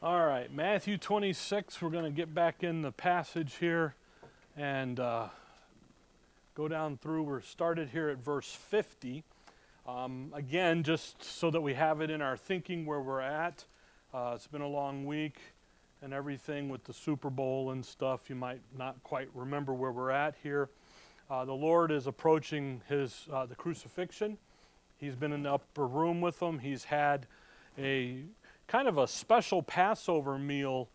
All right, Matthew 26. We're going to get back in the passage here and uh, go down through. We're started here at verse 50. Um, again, just so that we have it in our thinking where we're at. Uh, it's been a long week and everything with the Super Bowl and stuff. You might not quite remember where we're at here. Uh, the Lord is approaching his uh, the crucifixion. He's been in the upper room with them. He's had a kind of a special Passover meal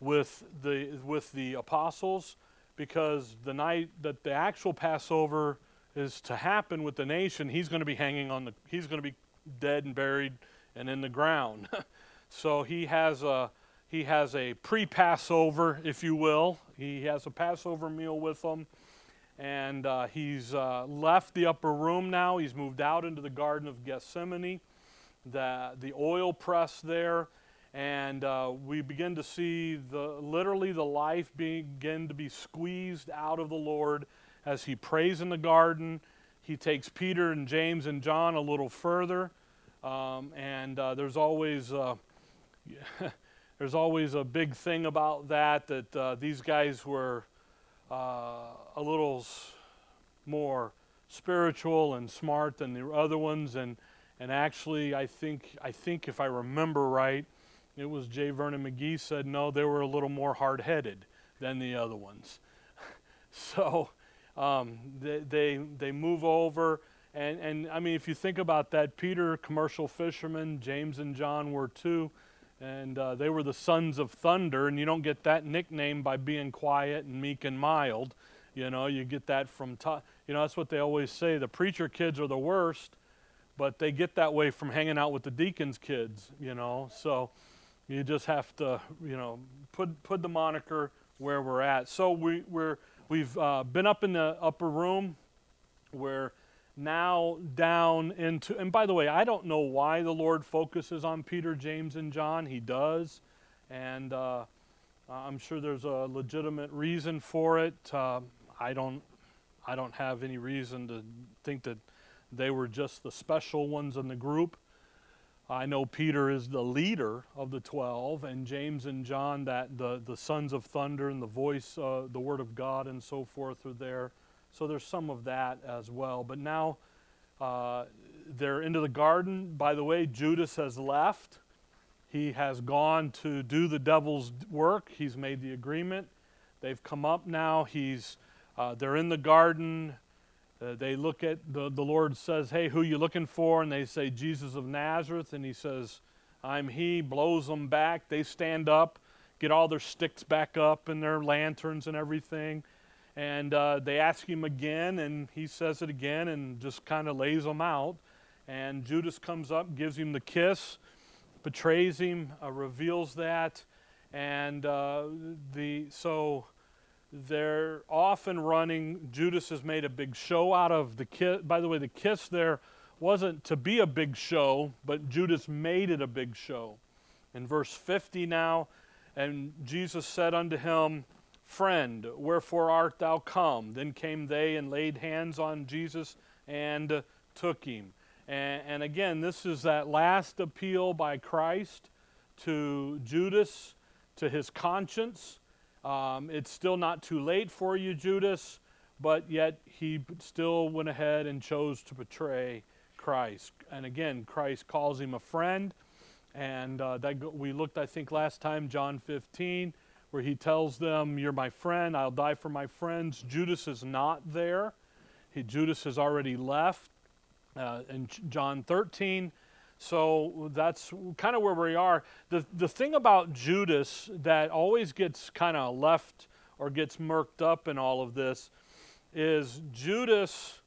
with the with the apostles because the night that the actual Passover is to happen with the nation, he's going to be hanging on the he's going to be dead and buried and in the ground. so he has a he has a pre-Passover, if you will. He has a Passover meal with them. And uh, he's uh, left the upper room now. He's moved out into the Garden of Gethsemane the, the oil press there, and uh, we begin to see the, literally the life begin to be squeezed out of the Lord as he prays in the garden. He takes Peter and James and John a little further, um, and uh, there's always uh, there's always a big thing about that that uh, these guys were uh, a little more spiritual and smart than the other ones, and and actually, I think, I think if I remember right, it was J. Vernon McGee said, no, they were a little more hard headed than the other ones. so um, they, they, they move over. And, and I mean, if you think about that, Peter, commercial fisherman, James and John were too. And uh, they were the sons of thunder. And you don't get that nickname by being quiet and meek and mild. You know, you get that from, t- you know, that's what they always say. The preacher kids are the worst but they get that way from hanging out with the deacons' kids, you know. So you just have to, you know, put put the moniker where we're at. So we we're we've uh, been up in the upper room. We're now down into, and by the way, I don't know why the Lord focuses on Peter, James, and John. He does, and uh, I'm sure there's a legitimate reason for it. Uh, I don't, I don't have any reason to think that they were just the special ones in the group. I know Peter is the leader of the 12, and James and John, that the, the sons of thunder and the voice, uh, the word of God, and so forth, are there. So there's some of that as well. But now uh, they're into the garden. By the way, Judas has left. He has gone to do the devil's work. He's made the agreement. They've come up now. He's, uh, they're in the garden. Uh, they look at the, the Lord says, Hey, who you looking for? And they say, Jesus of Nazareth. And he says, I'm he, blows them back. They stand up, get all their sticks back up and their lanterns and everything. And uh, they ask him again, and he says it again and just kind of lays them out. And Judas comes up, gives him the kiss, betrays him, uh, reveals that. And uh, the so they're often running. Judas has made a big show out of the kiss. By the way, the kiss there wasn't to be a big show, but Judas made it a big show. In verse 50 now, and Jesus said unto him, Friend, wherefore art thou come? Then came they and laid hands on Jesus and took him. And, and again, this is that last appeal by Christ to Judas, to his conscience um, it's still not too late for you, Judas, but yet he still went ahead and chose to betray Christ. And again, Christ calls him a friend. And uh, that we looked, I think, last time, John 15, where he tells them, You're my friend, I'll die for my friends. Judas is not there. He, Judas has already left. Uh, in John 13, so that's kind of where we are. The, the thing about Judas that always gets kind of left or gets murked up in all of this is Judas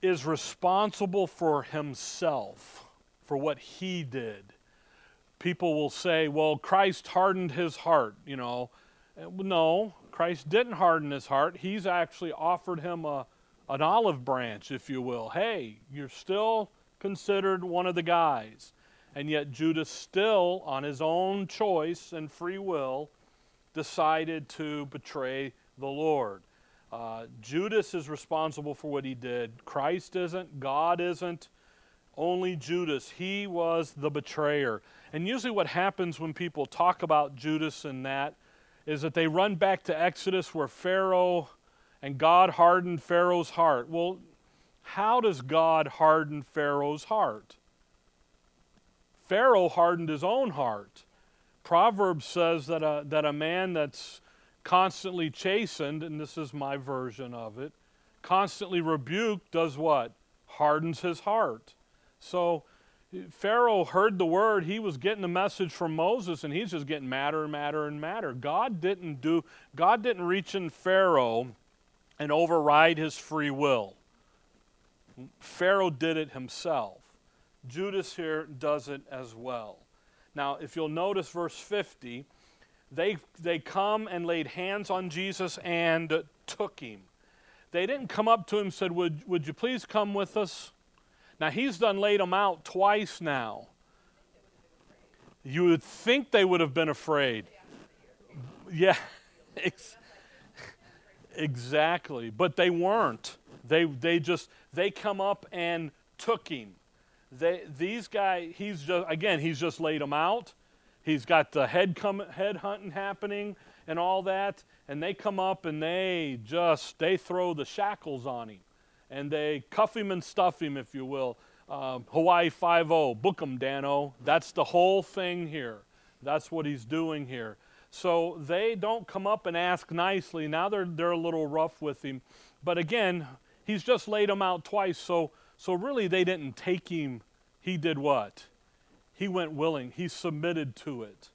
is responsible for himself, for what he did. People will say, well, Christ hardened his heart, you know. Eh, no, Christ didn't harden his heart. He's actually offered him a, an olive branch, if you will. Hey, you're still considered one of the guys. And yet Judas still, on his own choice and free will, decided to betray the Lord. Uh, Judas is responsible for what he did. Christ isn't. God isn't. only Judas. He was the betrayer. And usually, what happens when people talk about Judas and that is that they run back to Exodus where Pharaoh and God hardened Pharaoh's heart. Well, how does God harden Pharaoh's heart? Pharaoh hardened his own heart. Proverbs says that a, that a man that's constantly chastened, and this is my version of it, constantly rebuked does what? Hardens his heart. So Pharaoh heard the word, he was getting the message from Moses, and he's just getting madder and madder and madder. God didn't do, God didn't reach in Pharaoh and override his free will. Pharaoh did it himself. Judas here does it as well. Now, if you'll notice verse 50, they, they come and laid hands on Jesus and took him. They didn't come up to him and said, would, would you please come with us? Now, he's done laid them out twice now. You would think they would have been afraid. Yeah, exactly. But they weren't. They, they just, they come up and took him. They, these guys, he's just, again, he's just laid them out. He's got the head, come, head hunting happening and all that. And they come up and they just, they throw the shackles on him and they cuff him and stuff him, if you will. Uh, Hawaii 5 0, book him, Danno. That's the whole thing here. That's what he's doing here. So they don't come up and ask nicely. Now they're, they're a little rough with him. But again, he's just laid them out twice. So, so really, they didn't take him. He did what? He went willing, he submitted to it.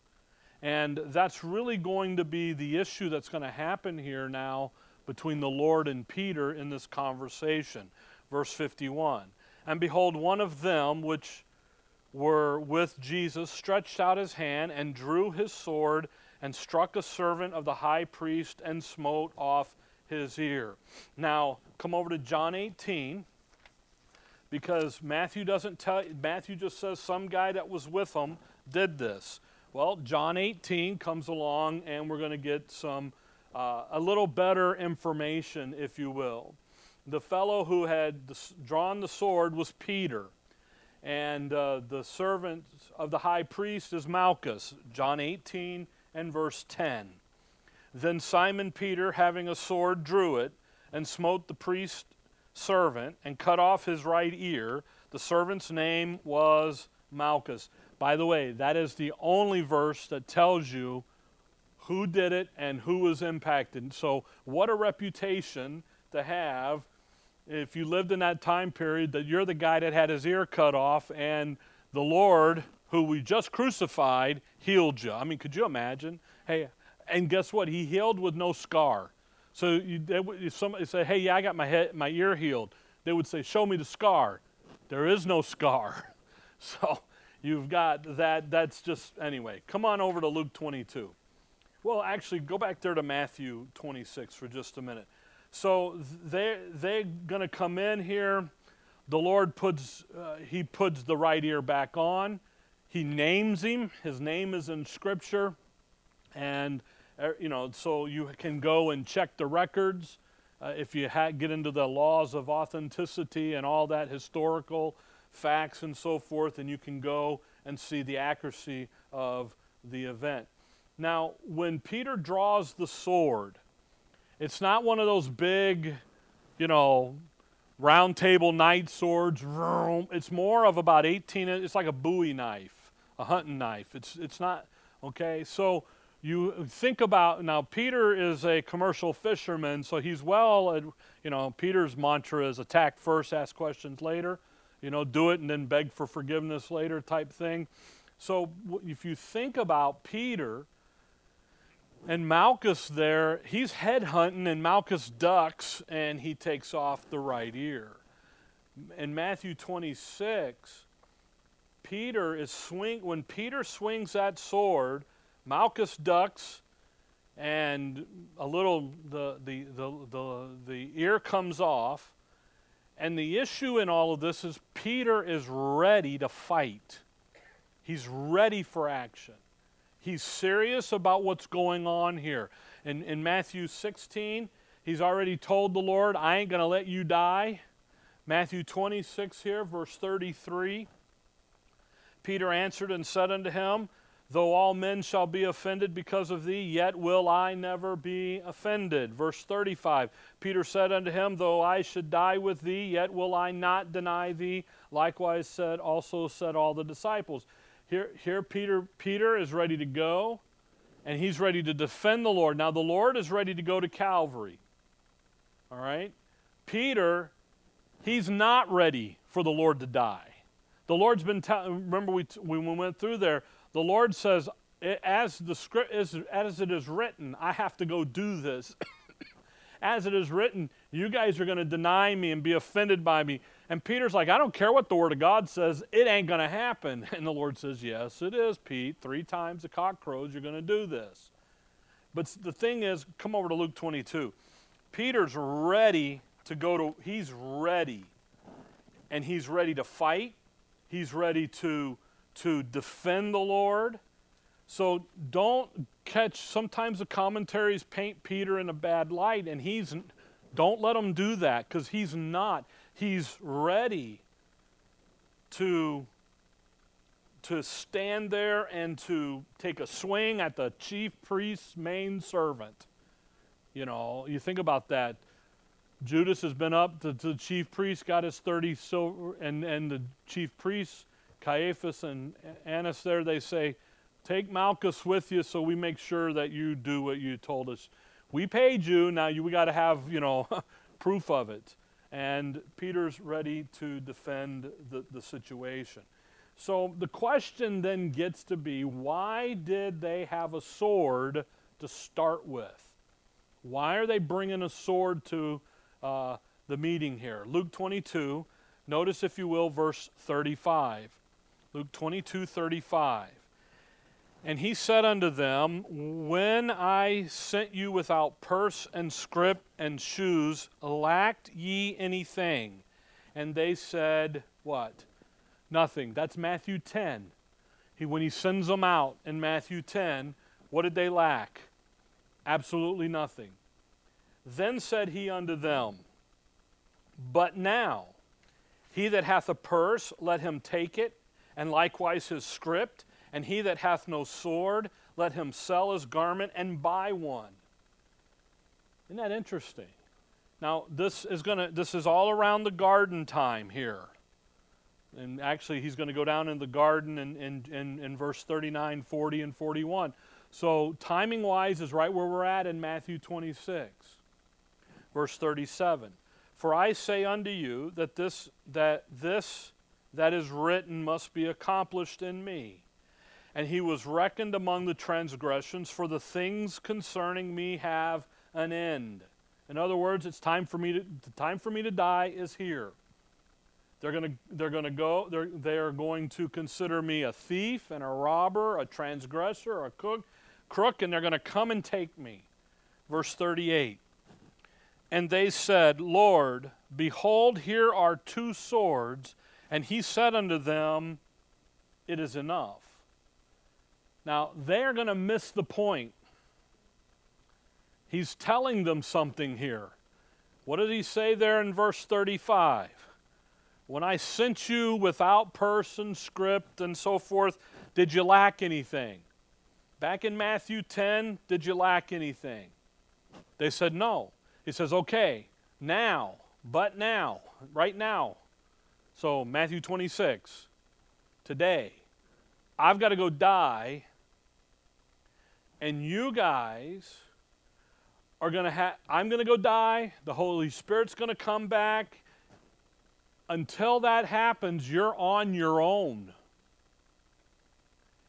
And that's really going to be the issue that's going to happen here now between the Lord and Peter in this conversation. Verse 51 And behold, one of them which were with Jesus stretched out his hand and drew his sword and struck a servant of the high priest and smote off his ear. Now, come over to John 18 because Matthew doesn't tell Matthew just says some guy that was with him did this. Well, John 18 comes along and we're going to get some uh, a little better information, if you will. The fellow who had drawn the sword was Peter, and uh, the servant of the high priest is Malchus, John 18 and verse 10. Then Simon Peter, having a sword, drew it and smote the priest servant and cut off his right ear. The servant's name was Malchus. By the way, that is the only verse that tells you who did it and who was impacted. So, what a reputation to have if you lived in that time period that you're the guy that had his ear cut off and the Lord, who we just crucified, healed you. I mean, could you imagine? Hey, and guess what? He healed with no scar. So you, they, if somebody say, "Hey, yeah, I got my head, my ear healed," they would say, "Show me the scar." There is no scar. So you've got that. That's just anyway. Come on over to Luke 22. Well, actually, go back there to Matthew 26 for just a minute. So they they're going to come in here. The Lord puts uh, he puts the right ear back on. He names him. His name is in Scripture, and uh, you know so you can go and check the records. Uh, if you ha- get into the laws of authenticity and all that historical facts and so forth, and you can go and see the accuracy of the event. Now, when Peter draws the sword, it's not one of those big, you know, round table knight swords. It's more of about 18, it's like a bowie knife, a hunting knife. It's, it's not, okay? So you think about, now Peter is a commercial fisherman, so he's well, uh, you know, Peter's mantra is attack first, ask questions later. You know, do it and then beg for forgiveness later type thing. So if you think about Peter, and Malchus there, he's headhunting, and Malchus ducks, and he takes off the right ear. In Matthew 26, Peter is swing when Peter swings that sword, Malchus ducks, and a little the the the the, the ear comes off. And the issue in all of this is Peter is ready to fight. He's ready for action. He's serious about what's going on here. In, in Matthew 16, he's already told the Lord, I ain't going to let you die. Matthew 26 here, verse 33. Peter answered and said unto him, Though all men shall be offended because of thee, yet will I never be offended. Verse 35 Peter said unto him, Though I should die with thee, yet will I not deny thee. Likewise said also said all the disciples. Here, here Peter, Peter is ready to go, and he's ready to defend the Lord. Now the Lord is ready to go to Calvary. All right? Peter, he's not ready for the Lord to die. The Lord's been telling, remember we, when we went through there, the Lord says, as, the script is, as it is written, I have to go do this. as it is written, you guys are going to deny me and be offended by me. And Peter's like, I don't care what the Word of God says, it ain't going to happen. And the Lord says, Yes, it is, Pete. Three times the cock crows, you're going to do this. But the thing is, come over to Luke 22. Peter's ready to go to, he's ready. And he's ready to fight He's ready to, to defend the Lord. So don't catch, sometimes the commentaries paint Peter in a bad light, and he's, don't let him do that because he's not. He's ready to, to stand there and to take a swing at the chief priest's main servant. You know, you think about that. Judas has been up to, to, the chief priest, got his 30 silver, and, and the chief priests, Caiaphas and Annas there, they say, Take Malchus with you so we make sure that you do what you told us. We paid you, now you, we got to have, you know, proof of it. And Peter's ready to defend the, the situation. So the question then gets to be why did they have a sword to start with? Why are they bringing a sword to uh, the meeting here. Luke 22, notice if you will, verse 35. Luke 22, 35. And he said unto them, When I sent you without purse and scrip and shoes, lacked ye anything? And they said, What? Nothing. That's Matthew 10. He, when he sends them out in Matthew 10, what did they lack? Absolutely nothing. Then said he unto them, But now, he that hath a purse, let him take it, and likewise his scrip, and he that hath no sword, let him sell his garment and buy one. Isn't that interesting? Now, this is going to this is all around the garden time here. And actually, he's going to go down in the garden in, in, in, in verse 39, 40, and 41. So, timing wise, is right where we're at in Matthew 26. Verse 37 For I say unto you that this, that this that is written must be accomplished in me. And he was reckoned among the transgressions, for the things concerning me have an end. In other words, it's time for me to the time for me to die is here. They're going to they're going to go they're, they are going to consider me a thief and a robber, a transgressor, a cook, crook, and they're going to come and take me. Verse 38. And they said, Lord, behold, here are two swords. And he said unto them, It is enough. Now, they're going to miss the point. He's telling them something here. What did he say there in verse 35? When I sent you without person, script, and so forth, did you lack anything? Back in Matthew 10, did you lack anything? They said no. He says, okay, now, but now, right now. So, Matthew 26, today, I've got to go die, and you guys are going to have, I'm going to go die, the Holy Spirit's going to come back. Until that happens, you're on your own.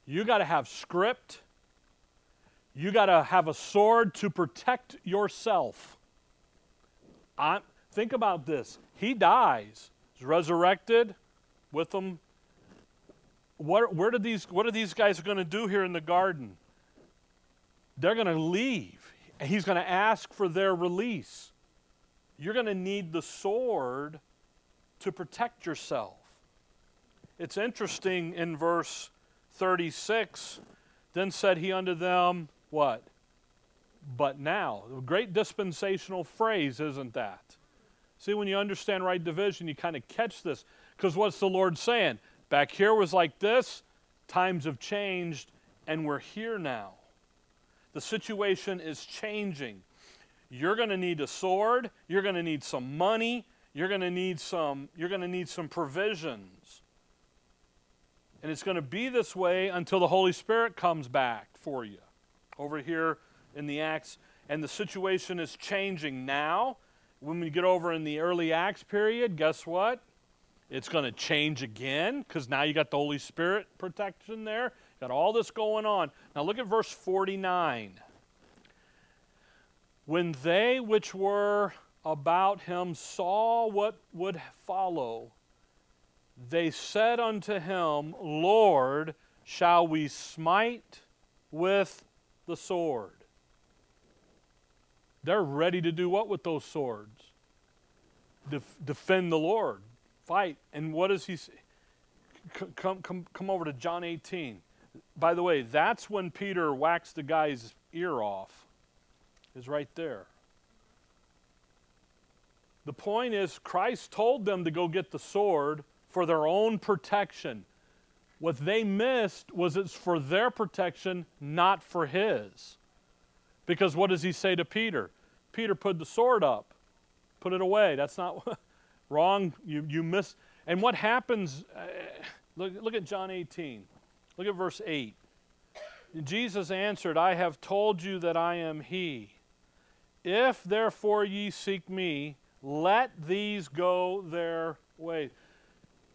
You got to have script. You got to have a sword to protect yourself. I'm, think about this. He dies, is resurrected with them. What, where these, what are these guys going to do here in the garden? They're going to leave. He's going to ask for their release. You're going to need the sword to protect yourself. It's interesting in verse 36 then said he unto them, What? But now. A great dispensational phrase, isn't that? See, when you understand right division, you kind of catch this. Because what's the Lord saying? Back here was like this, times have changed, and we're here now. The situation is changing. You're going to need a sword, you're going to need some money, you're going to need some you're going to need some provisions. And it's going to be this way until the Holy Spirit comes back for you. Over here in the Acts and the situation is changing now. When we get over in the early Acts period, guess what? It's going to change again because now you got the Holy Spirit protection there. Got all this going on. Now look at verse 49. When they which were about him saw what would follow, they said unto him, Lord, shall we smite with the sword? They're ready to do what with those swords? Def- defend the Lord, fight. And what does he say? Come, come, come over to John 18. By the way, that's when Peter waxed the guy's ear off, is right there. The point is, Christ told them to go get the sword for their own protection. What they missed was it's for their protection, not for his. Because what does he say to Peter? Peter, put the sword up, put it away. That's not wrong. You, you miss. And what happens? Uh, look, look at John 18. Look at verse 8. Jesus answered, I have told you that I am he. If therefore ye seek me, let these go their way.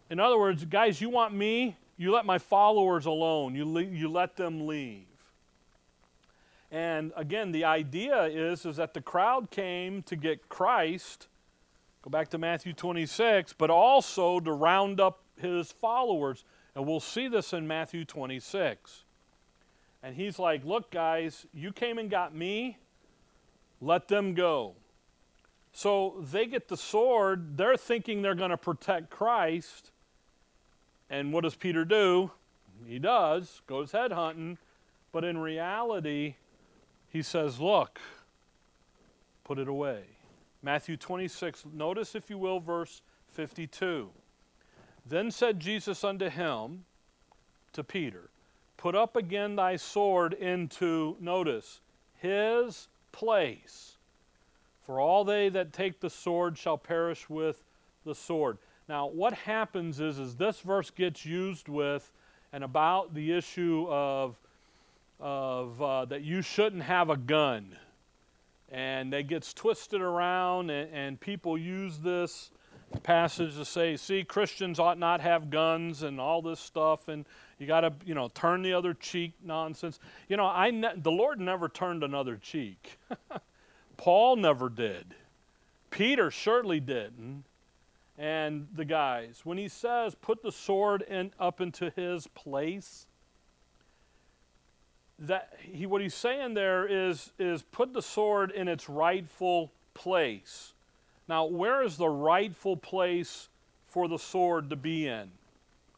In other words, guys, you want me? You let my followers alone. You, le- you let them leave. And again, the idea is, is that the crowd came to get Christ, go back to Matthew 26, but also to round up his followers. And we'll see this in Matthew 26. And he's like, Look, guys, you came and got me, let them go. So they get the sword, they're thinking they're going to protect Christ. And what does Peter do? He does, goes head hunting, but in reality, he says, Look, put it away. Matthew 26, notice, if you will, verse 52. Then said Jesus unto him, to Peter, Put up again thy sword into, notice, his place. For all they that take the sword shall perish with the sword. Now, what happens is, is this verse gets used with and about the issue of, of uh, that you shouldn't have a gun. And that gets twisted around, and, and people use this passage to say, see, Christians ought not have guns and all this stuff, and you got to, you know, turn the other cheek nonsense. You know, I ne- the Lord never turned another cheek. Paul never did. Peter certainly didn't. And the guys, when he says, put the sword in, up into his place, that he, what he's saying there is, is put the sword in its rightful place. Now, where is the rightful place for the sword to be in?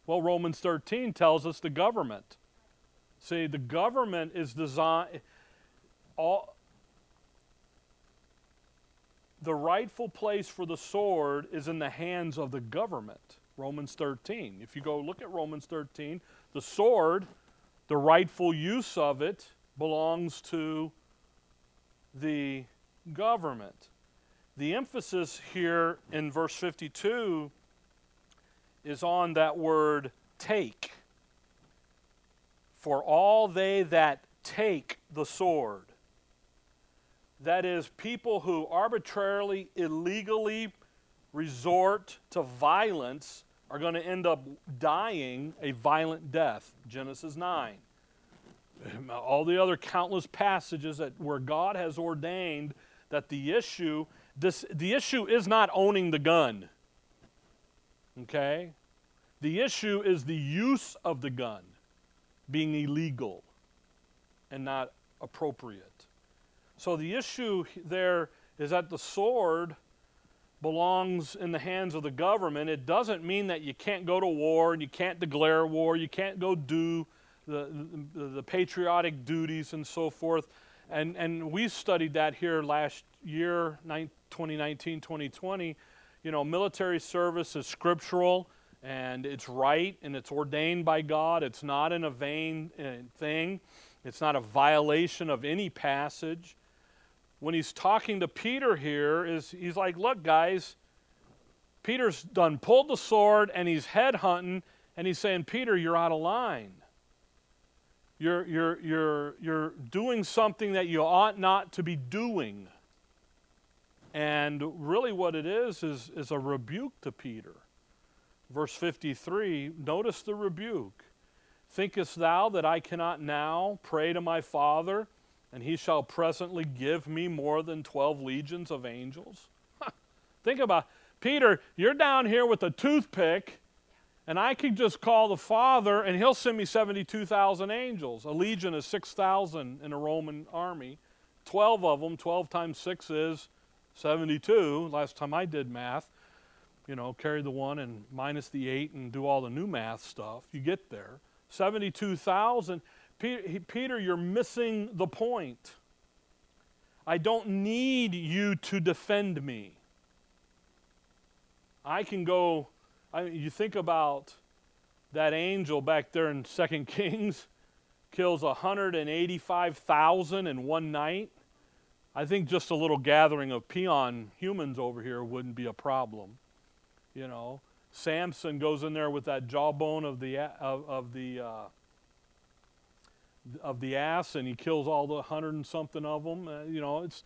Well, Romans 13 tells us the government. See, the government is designed, all, the rightful place for the sword is in the hands of the government. Romans 13. If you go look at Romans 13, the sword, the rightful use of it belongs to the government. The emphasis here in verse 52 is on that word take. For all they that take the sword. That is, people who arbitrarily, illegally resort to violence are going to end up dying a violent death. Genesis 9. All the other countless passages that where God has ordained that the issue this, the issue is not owning the gun. Okay? The issue is the use of the gun being illegal and not appropriate. So the issue there is that the sword belongs in the hands of the government. It doesn't mean that you can't go to war and you can't declare war, you can't go do the, the, the patriotic duties and so forth. And, and we studied that here last year, 2019 2020 you know, military service is scriptural and it's right and it's ordained by God. It's not in a vain uh, thing, it's not a violation of any passage. When he's talking to Peter here, is he's like, look, guys, Peter's done pulled the sword and he's head hunting, and he's saying, Peter, you're out of line. You're, you're, you're, you're doing something that you ought not to be doing. And really, what it is, is, is a rebuke to Peter. Verse 53 notice the rebuke. Thinkest thou that I cannot now pray to my Father, and he shall presently give me more than 12 legions of angels? Think about Peter, you're down here with a toothpick, and I could just call the Father, and he'll send me 72,000 angels. A legion is 6,000 in a Roman army. 12 of them, 12 times 6 is 72, last time I did math, you know, carry the one and minus the eight and do all the new math stuff, you get there. 72,000. Peter, you're missing the point. I don't need you to defend me. I can go, I you think about that angel back there in Second Kings kills 185,000 in one night. I think just a little gathering of peon humans over here wouldn't be a problem. You know, Samson goes in there with that jawbone of the of, of the uh, of the ass, and he kills all the hundred and something of them. Uh, you know, it's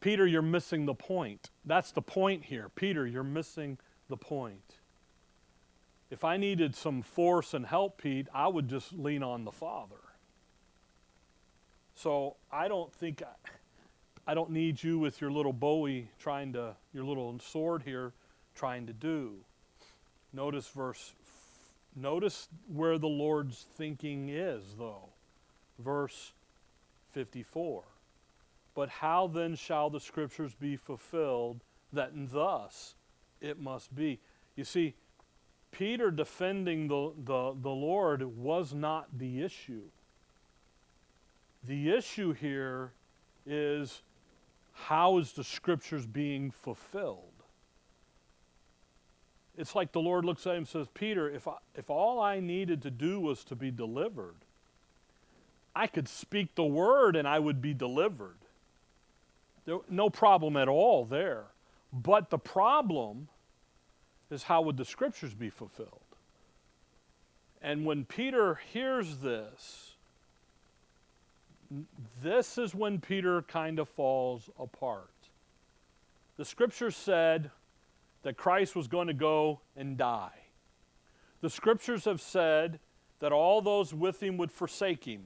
Peter. You're missing the point. That's the point here, Peter. You're missing the point. If I needed some force and help, Pete, I would just lean on the Father. So I don't think. I, I don't need you with your little bowie trying to, your little sword here trying to do. Notice verse, notice where the Lord's thinking is, though. Verse 54. But how then shall the scriptures be fulfilled that thus it must be? You see, Peter defending the, the, the Lord was not the issue. The issue here is how is the scriptures being fulfilled? It's like the Lord looks at him and says, Peter, if, I, if all I needed to do was to be delivered, I could speak the word and I would be delivered. No problem at all there. But the problem is how would the scriptures be fulfilled? And when Peter hears this, this is when Peter kind of falls apart. The scripture said that Christ was going to go and die. The scriptures have said that all those with him would forsake him.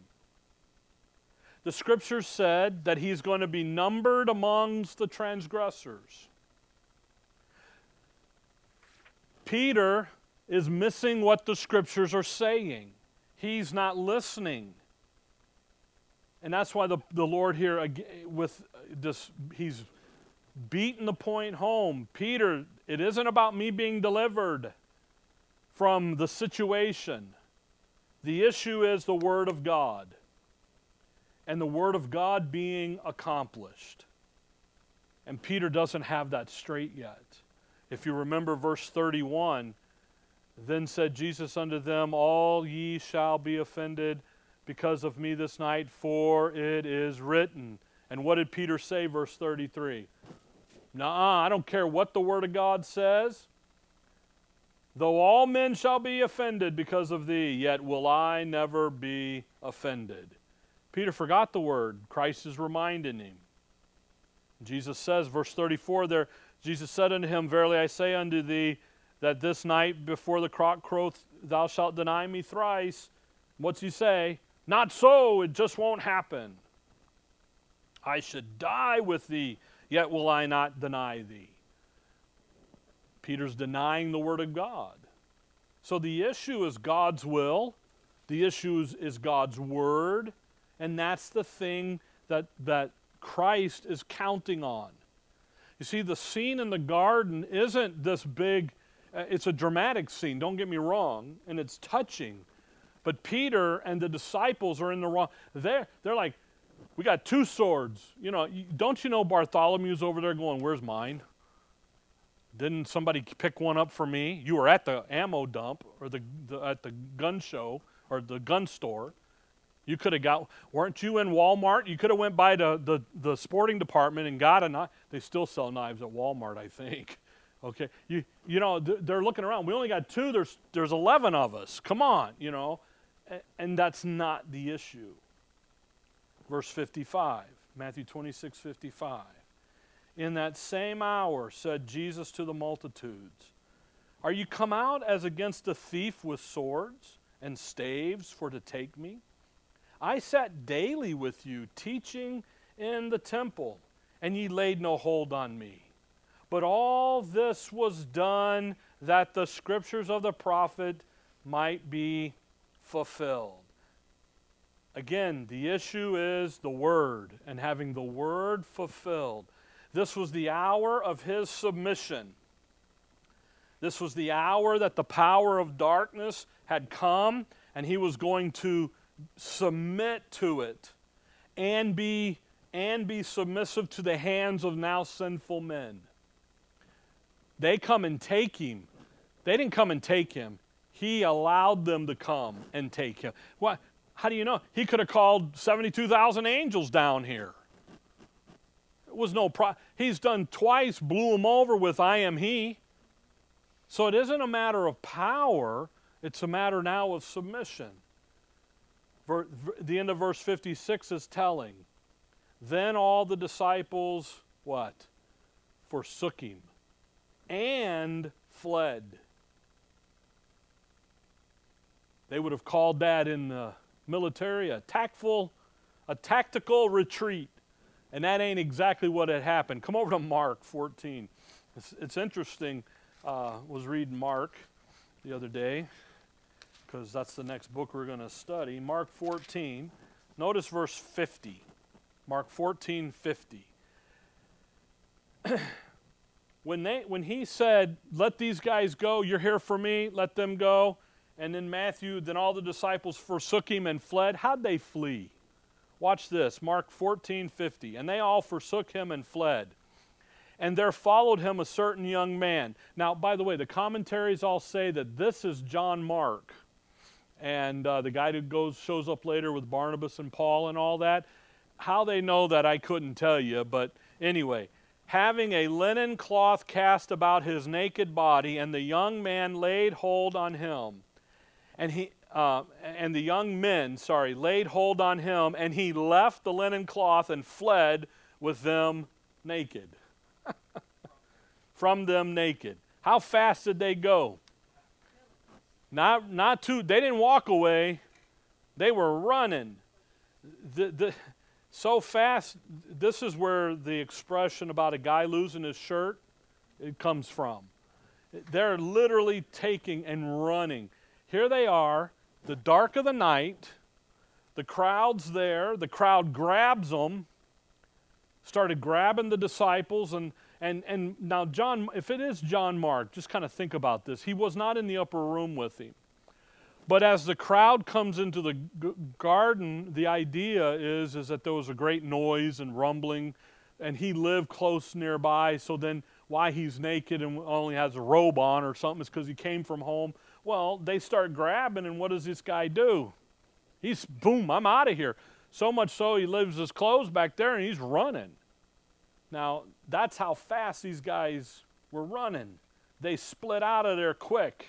The scriptures said that he's going to be numbered amongst the transgressors. Peter is missing what the scriptures are saying. He's not listening. And that's why the, the Lord here, with this, he's beating the point home. Peter, it isn't about me being delivered from the situation. The issue is the Word of God and the Word of God being accomplished. And Peter doesn't have that straight yet. If you remember verse 31, then said Jesus unto them, All ye shall be offended because of me this night, for it is written. And what did Peter say, verse 33? Nah, I don't care what the Word of God says. Though all men shall be offended because of thee, yet will I never be offended. Peter forgot the word. Christ is reminding him. Jesus says, verse 34 there, Jesus said unto him, Verily I say unto thee, that this night before the cock croweth, thou shalt deny me thrice. What's he say? Not so, it just won't happen. I should die with thee, yet will I not deny thee. Peter's denying the Word of God. So the issue is God's will, the issue is God's Word, and that's the thing that, that Christ is counting on. You see, the scene in the garden isn't this big, uh, it's a dramatic scene, don't get me wrong, and it's touching. But Peter and the disciples are in the wrong. They're, they're like, we got two swords. You know, don't you know Bartholomew's over there going, where's mine? Didn't somebody pick one up for me? You were at the ammo dump or the, the at the gun show or the gun store. You could have got, weren't you in Walmart? You could have went by the, the, the sporting department and got a knife. They still sell knives at Walmart, I think. Okay, you, you know, they're looking around. We only got two, there's, there's 11 of us. Come on, you know. And that's not the issue. Verse 55, Matthew 26, 55. In that same hour said Jesus to the multitudes, Are you come out as against a thief with swords and staves for to take me? I sat daily with you, teaching in the temple, and ye laid no hold on me. But all this was done that the scriptures of the prophet might be fulfilled. Again, the issue is the word and having the word fulfilled. This was the hour of his submission. This was the hour that the power of darkness had come, and he was going to submit to it and be, and be submissive to the hands of now sinful men. They come and take him. They didn't come and take him. He allowed them to come and take him. What? How do you know? He could have called 72,000 angels down here. It was no pro- He's done twice, blew them over with I am he. So it isn't a matter of power, it's a matter now of submission. The end of verse 56 is telling. Then all the disciples, what? Forsook him and fled. They would have called that in the military a tactful, a tactical retreat. And that ain't exactly what had happened. Come over to Mark 14. It's, it's interesting. Uh, was reading Mark the other day because that's the next book we're going to study. Mark 14. Notice verse 50. Mark 14, 50. when, they, when he said, Let these guys go, you're here for me, let them go. And then Matthew, then all the disciples forsook him and fled. How'd they flee? Watch this Mark 14, 50. And they all forsook him and fled. And there followed him a certain young man. Now, by the way, the commentaries all say that this is John Mark. And uh, the guy who goes shows up later with Barnabas and Paul and all that. How they know that, I couldn't tell you. But anyway, having a linen cloth cast about his naked body, and the young man laid hold on him. And he, uh, and the young men, sorry, laid hold on him, and he left the linen cloth and fled with them naked. From them naked. How fast did they go? Not, not too, they didn't walk away, they were running. The, the, so fast, this is where the expression about a guy losing his shirt it comes from. They're literally taking and running. Here they are, the dark of the night, the crowd's there, the crowd grabs them, started grabbing the disciples, and, and, and now John, if it is John Mark, just kind of think about this. He was not in the upper room with him. But as the crowd comes into the garden, the idea is, is that there was a great noise and rumbling, and he lived close nearby. So then, why he's naked and only has a robe on or something is because he came from home. Well, they start grabbing, and what does this guy do? He's, boom, I'm out of here. So much so, he leaves his clothes back there and he's running. Now, that's how fast these guys were running. They split out of there quick.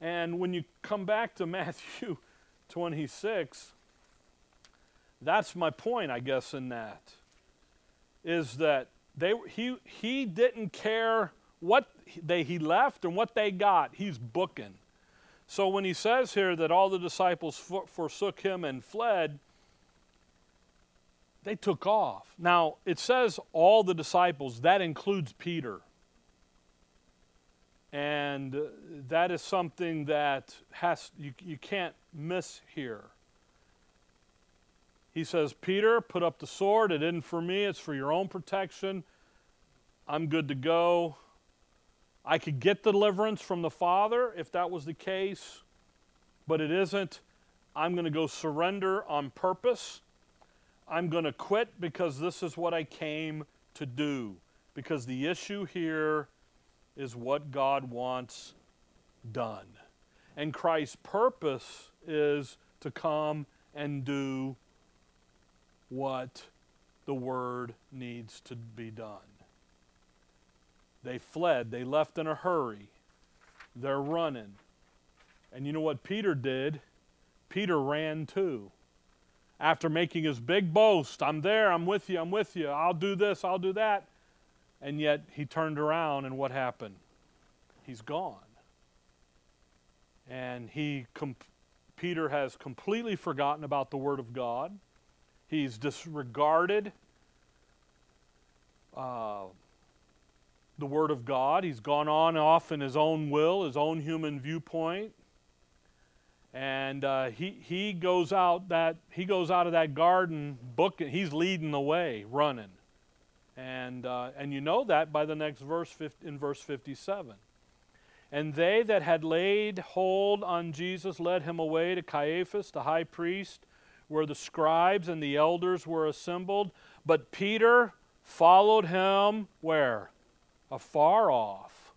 And when you come back to Matthew 26, that's my point, I guess, in that, is that they, he, he didn't care what they, he left and what they got. He's booking. So when he says here that all the disciples forsook him and fled, they took off. Now, it says all the disciples, that includes Peter. And uh, that is something that has you, you can't miss here. He says, Peter, put up the sword. It isn't for me, it's for your own protection. I'm good to go. I could get deliverance from the Father if that was the case, but it isn't. I'm going to go surrender on purpose. I'm going to quit because this is what I came to do. Because the issue here is what God wants done. And Christ's purpose is to come and do what the Word needs to be done. They fled, they left in a hurry, they're running. And you know what Peter did? Peter ran too. After making his big boast, I'm there, I'm with you, I'm with you, I'll do this, I'll do that. And yet he turned around, and what happened? He's gone. And he, Peter has completely forgotten about the Word of God. He's disregarded uh, the Word of God. He's gone on off in his own will, his own human viewpoint and uh, he he goes out that he goes out of that garden book he's leading the way running. And uh, and you know that by the next verse in verse 57 and they that had laid hold on jesus led him away to caiaphas the high priest where the scribes and the elders were assembled. But peter followed him where? Afar off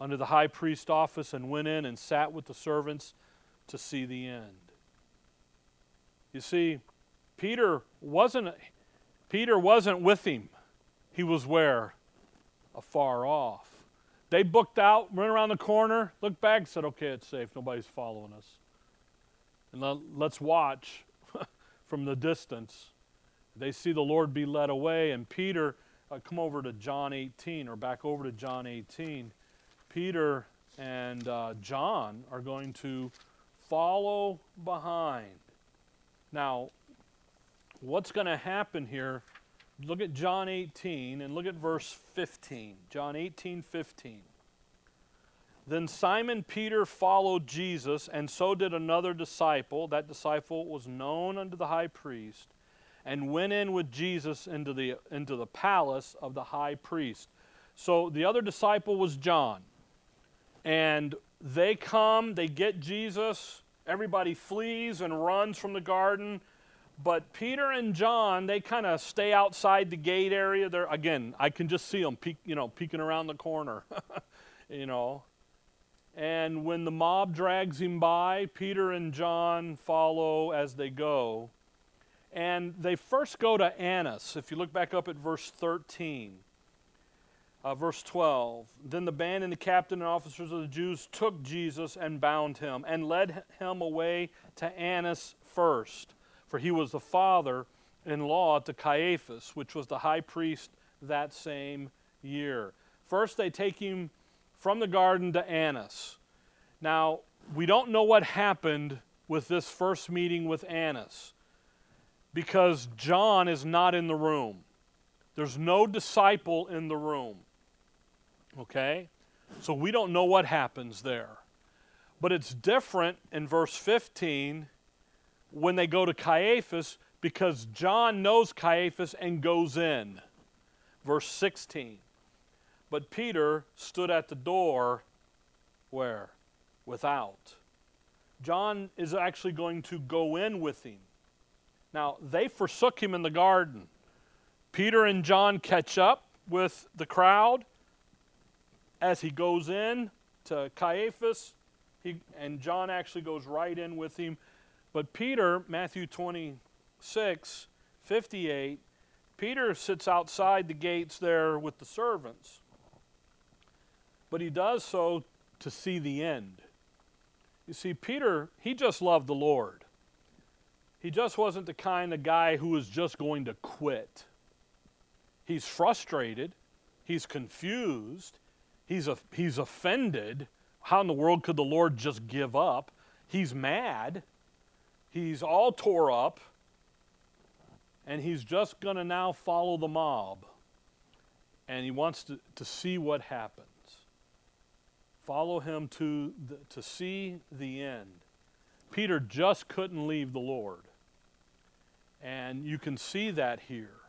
under the high priest's office and went in and sat with the servants to see the end. You see, Peter wasn't Peter wasn't with him. He was where? Afar off. They booked out, went around the corner, looked back, said, okay, it's safe. Nobody's following us. And let's watch from the distance. They see the Lord be led away, and Peter, uh, come over to John 18, or back over to John 18. Peter and uh, John are going to follow behind. Now, what's going to happen here? Look at John 18 and look at verse 15. John 18, 15. Then Simon Peter followed Jesus, and so did another disciple. That disciple was known unto the high priest, and went in with Jesus into the, into the palace of the high priest. So the other disciple was John. And they come, they get Jesus, Everybody flees and runs from the garden. But Peter and John, they kind of stay outside the gate area. There again, I can just see them, peek, you know, peeking around the corner, you know. And when the mob drags him by, Peter and John follow as they go. And they first go to Annas. If you look back up at verse 13. Uh, verse 12 Then the band and the captain and officers of the Jews took Jesus and bound him and led him away to Annas first, for he was the father in law to Caiaphas, which was the high priest that same year. First, they take him from the garden to Annas. Now, we don't know what happened with this first meeting with Annas because John is not in the room. There's no disciple in the room. Okay? So we don't know what happens there. But it's different in verse 15 when they go to Caiaphas because John knows Caiaphas and goes in. Verse 16. But Peter stood at the door where? Without. John is actually going to go in with him. Now, they forsook him in the garden. Peter and John catch up with the crowd as he goes in to Caiaphas, he, and John actually goes right in with him. But Peter, Matthew 26, 58, Peter sits outside the gates there with the servants. But he does so to see the end. You see, Peter, he just loved the Lord. He just wasn't the kind of guy who was just going to quit. He's frustrated, he's confused, He's, a, he's offended. How in the world could the Lord just give up? He's mad. He's all tore up. And he's just going to now follow the mob. And he wants to, to see what happens. Follow him to, the, to see the end. Peter just couldn't leave the Lord. And you can see that here.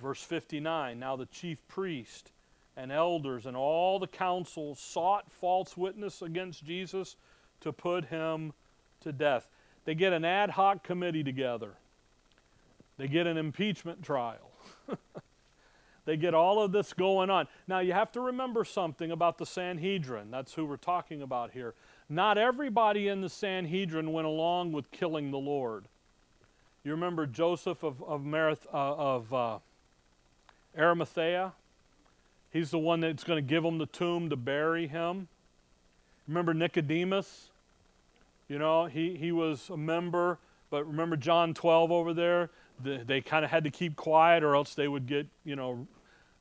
Verse 59 Now the chief priest and elders and all the council sought false witness against Jesus to put him to death. They get an ad hoc committee together. They get an impeachment trial. They get all of this going on. Now, you have to remember something about the Sanhedrin. That's who we're talking about here. Not everybody in the Sanhedrin went along with killing the Lord. You remember Joseph of, of, Marith, uh, of uh, Arimathea? He's the one that's going to give him the tomb to bury him. Remember Nicodemus? You know, he, he was a member, but remember John 12 over there? The, they kind of had to keep quiet or else they would get, you know,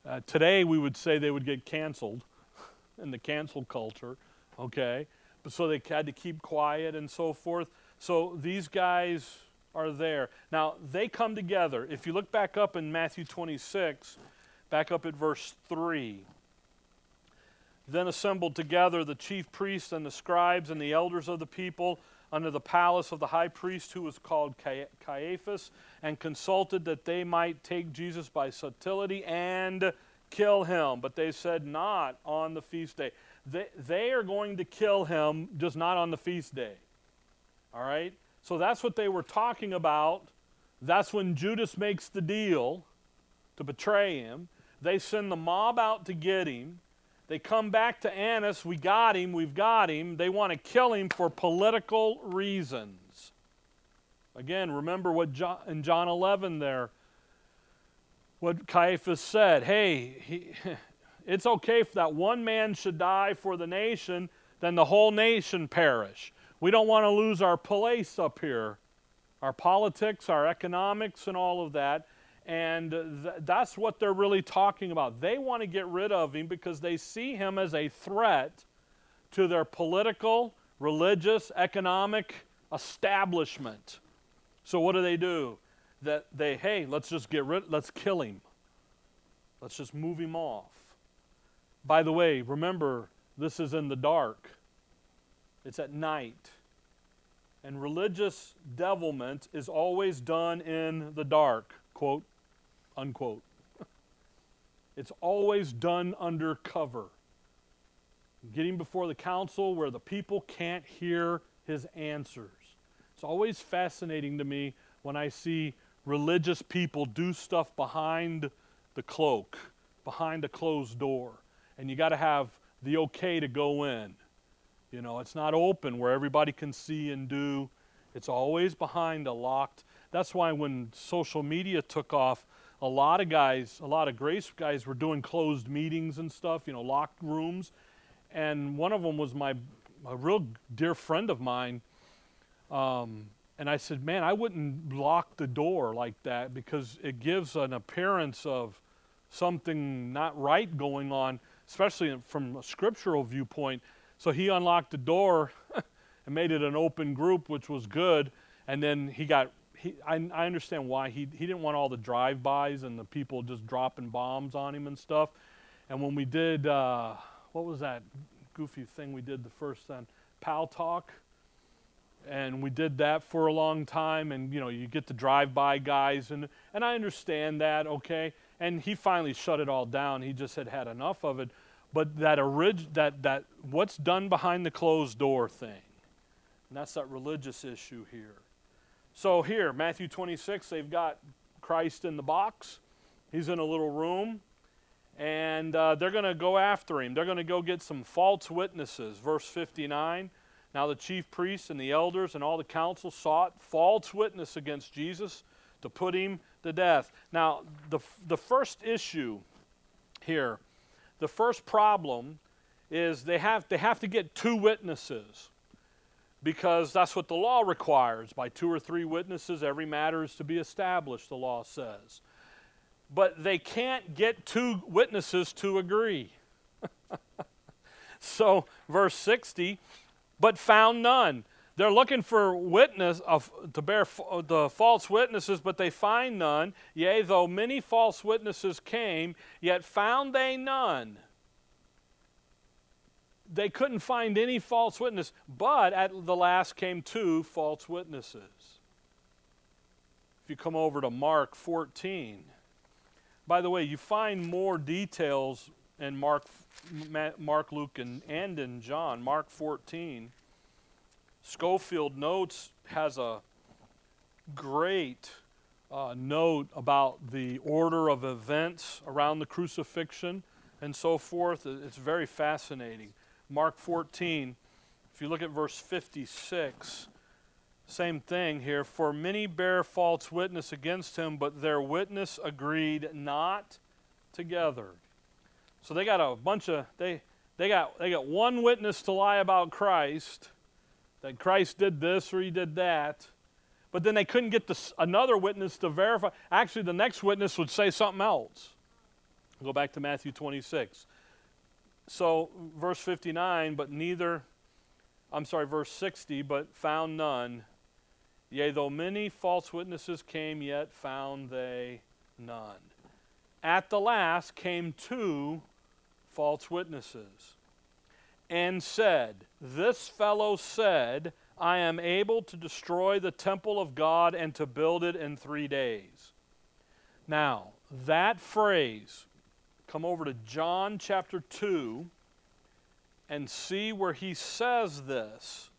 uh, today we would say they would get canceled in the cancel culture, okay? But so they had to keep quiet and so forth. So these guys are there. Now, they come together. If you look back up in Matthew 26, back up at verse 3. Then assembled together the chief priests and the scribes and the elders of the people under the palace of the high priest who was called Caiaphas, and consulted that they might take Jesus by subtlety and kill him. But they said, Not on the feast day. They, they are going to kill him, just not on the feast day. All right? So that's what they were talking about. That's when Judas makes the deal to betray him. They send the mob out to get him. They come back to Annas. We got him. We've got him. They want to kill him for political reasons. Again, remember what John, in John 11 there, what Caiaphas said. Hey, he, it's okay if that one man should die for the nation, then the whole nation perish. We don't want to lose our place up here, our politics, our economics, and all of that. And th- that's what they're really talking about. They want to get rid of him because they see him as a threat to their political, religious, economic establishment. So what do they do? That they, hey, let's just get rid, let's kill him. Let's just move him off. By the way, remember, this is in the dark. It's at night. And religious devilment is always done in the dark, quote, unquote. it's always done under cover. Getting before the council where the people can't hear his answers. It's always fascinating to me when I see religious people do stuff behind the cloak, behind a closed door. And you got to have the okay to go in. You know, it's not open where everybody can see and do. It's always behind a locked. That's why when social media took off, a lot of guys, a lot of grace guys were doing closed meetings and stuff, you know, locked rooms. And one of them was my a real dear friend of mine. Um, and I said, man, I wouldn't lock the door like that because it gives an appearance of something not right going on, especially from a scriptural viewpoint. So he unlocked the door and made it an open group, which was good. And then he got, he, I, I understand why. He, he didn't want all the drive-bys and the people just dropping bombs on him and stuff. And when we did, uh, what was that goofy thing we did the first time? Paltalk. And we did that for a long time. And, you know, you get the drive-by guys. And, and I understand that, okay. And he finally shut it all down. He just had had enough of it but that orig- that that what's done behind the closed door thing. And that's that religious issue here. So here, Matthew 26, they've got Christ in the box. He's in a little room. And uh, they're going to go after him. They're going to go get some false witnesses. Verse 59. Now the chief priests and the elders and all the council sought false witness against Jesus to put him to death. Now, the, the first issue here the first problem is they have, they have to get two witnesses because that's what the law requires. By two or three witnesses, every matter is to be established, the law says. But they can't get two witnesses to agree. so, verse 60, but found none. They're looking for witness uh, of, to bear uh, the false witnesses, but they find none. Yea, though many false witnesses came, yet found they none. They couldn't find any false witness, but at the last came two false witnesses. If you come over to Mark 14, by the way, you find more details in Mark, Mark Luke, and, and in John. Mark 14 Scofield Notes has a great uh, note about the order of events around the crucifixion and so forth. It's very fascinating. Mark 14, if you look at verse 56, same thing here. For many bear false witness against him, but their witness agreed not together. So they got a bunch of they they got they got one witness to lie about Christ, that Christ did this or he did that. But then they couldn't get this, another witness to verify. Actually, the next witness would say something else. Go back to Matthew 26. So, verse 59, but neither, I'm sorry, verse 60, but found none. Yea, though many false witnesses came, yet found they none. At the last came two false witnesses and said, This fellow said, I am able to destroy the temple of God and to build it in three days. Now, that phrase, come over to John chapter 2 and see where he says this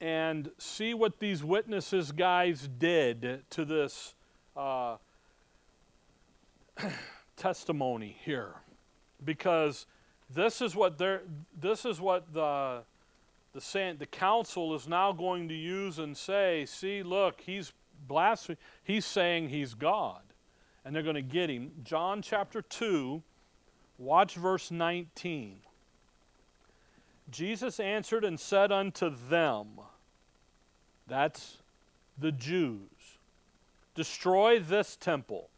and see what these witnesses guys did to this uh, testimony here because this is what they're this is what the the, the council is now going to use and say, see, look, he's blaspheming. He's saying he's God. And they're going to get him. John chapter 2, watch verse 19. Jesus answered and said unto them, that's the Jews, destroy this temple,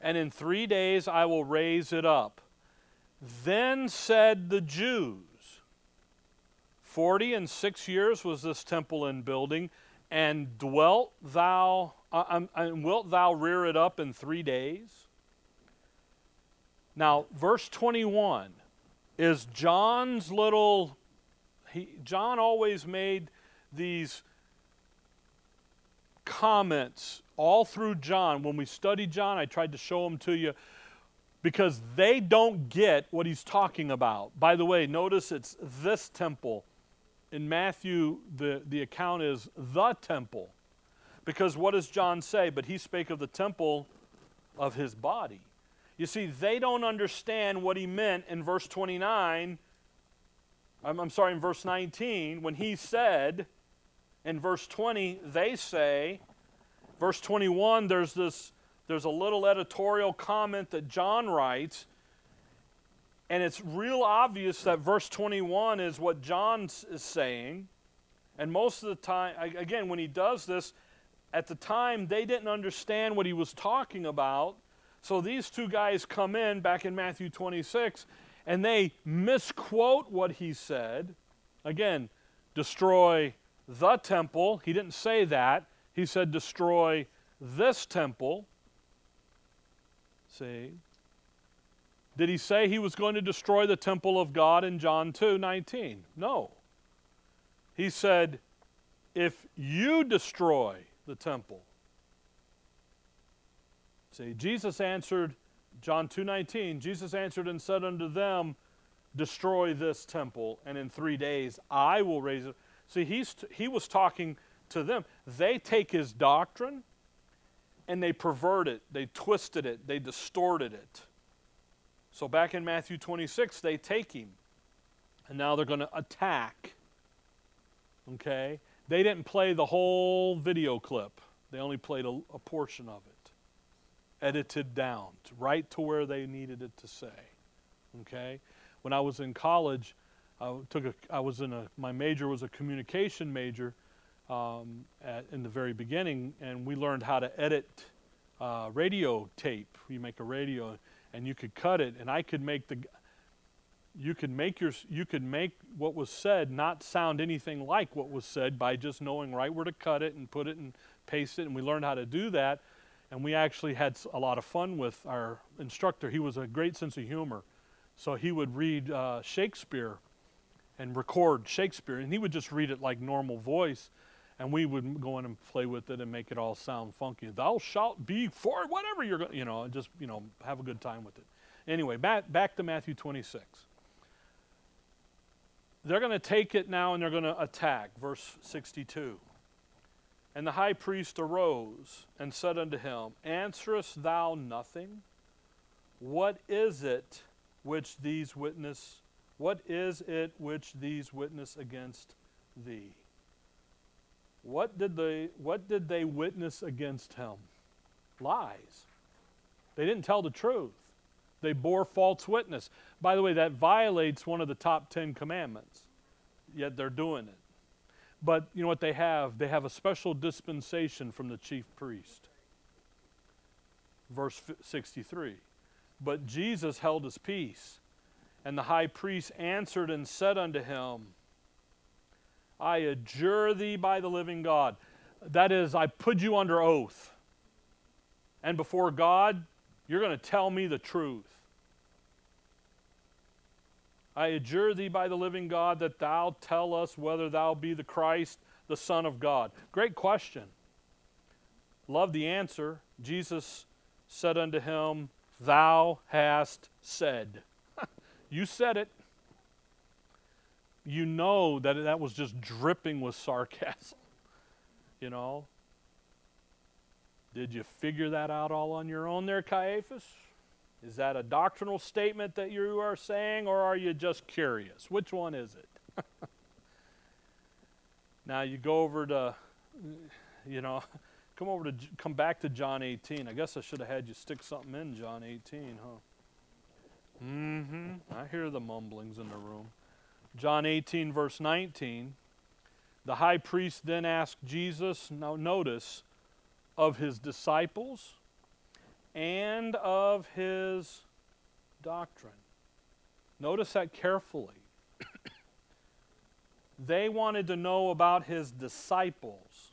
and in three days I will raise it up. Then said the Jews, Forty and six years was this temple in building, and dwelt thou, uh, um, and wilt thou rear it up in three days? Now, verse 21 is John's little, he, John always made these comments all through John. When we studied John, I tried to show them to you because they don't get what he's talking about. By the way, notice it's this temple in Matthew, the, the account is the temple. Because what does John say? But he spake of the temple of his body. You see, they don't understand what he meant in verse 29. I'm, I'm sorry, in verse 19, when he said, in verse 20, they say, verse 21, there's this, there's a little editorial comment that John writes and it's real obvious that verse 21 is what John is saying. And most of the time, again, when he does this, at the time they didn't understand what he was talking about. So these two guys come in back in Matthew 26 and they misquote what he said. Again, destroy the temple. He didn't say that. He said destroy this temple. See? Did he say he was going to destroy the temple of God in John 2 19? No. He said, if you destroy the temple. See, Jesus answered, John 2 19, Jesus answered and said unto them, Destroy this temple, and in three days I will raise it. See, he's, he was talking to them. They take his doctrine and they pervert it, they twisted it, they distorted it. So back in Matthew 26, they take him. And now they're going to attack. Okay? They didn't play the whole video clip, they only played a, a portion of it, edited down, right to where they needed it to say. Okay? When I was in college, I took a, I was in a, my major was a communication major um, at, in the very beginning, and we learned how to edit uh, radio tape. You make a radio and you could cut it and I could make the you could make your you could make what was said not sound anything like what was said by just knowing right where to cut it and put it and paste it and we learned how to do that. And we actually had a lot of fun with our instructor. He was a great sense of humor. So he would read uh, shakespeare and record shakespeare and he would just read it like normal voice and we would go in and play with it and make it all sound funky. Thou shalt be for whatever you're going, you know, just you know, have a good time with it. Anyway, back back to Matthew 26. They're going to take it now and they're going to attack, verse 62. And the high priest arose and said unto him, Answerest thou nothing? What is it which these witness what is it which these witness against thee? What did they what did they witness against him? Lies. They didn't tell the truth. They bore false witness. By the way, that violates one of the top 10 commandments. Yet they're doing it. But you know what they have? They have a special dispensation from the chief priest. Verse 63. But Jesus held his peace. And the high priest answered and said unto him, I adjure thee by the living God. That is, I put you under oath. And before God, you're going to tell me the truth. I adjure thee by the living God that thou tell us whether thou be the Christ, the Son of God. Great question. Love the answer. Jesus said unto him, Thou hast said. you said it. You know that that was just dripping with sarcasm. You know? Did you figure that out all on your own there, Caiaphas? Is that a doctrinal statement that you are saying, or are you just curious? Which one is it? now you go over to, you know, come over to come back to John 18. I guess I should have had you stick something in John 18, huh? Mm-hmm. I hear the mumblings in the room. John 18, verse 19. The high priest then asked Jesus, now notice, of his disciples and of his doctrine. Notice that carefully. they wanted to know about his disciples,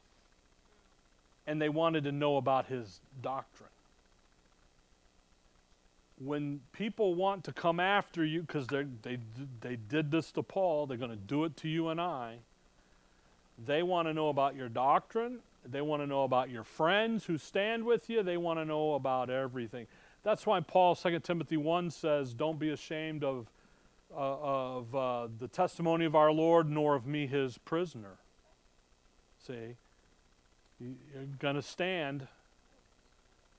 and they wanted to know about his doctrine. When people want to come after you, because they, they did this to Paul, they're going to do it to you and I. They want to know about your doctrine they want to know about your friends who stand with you. They want to know about everything. That's why Paul, 2 Timothy 1 says, Don't be ashamed of, uh, of uh, the testimony of our Lord, nor of me, his prisoner. See? You're going to stand.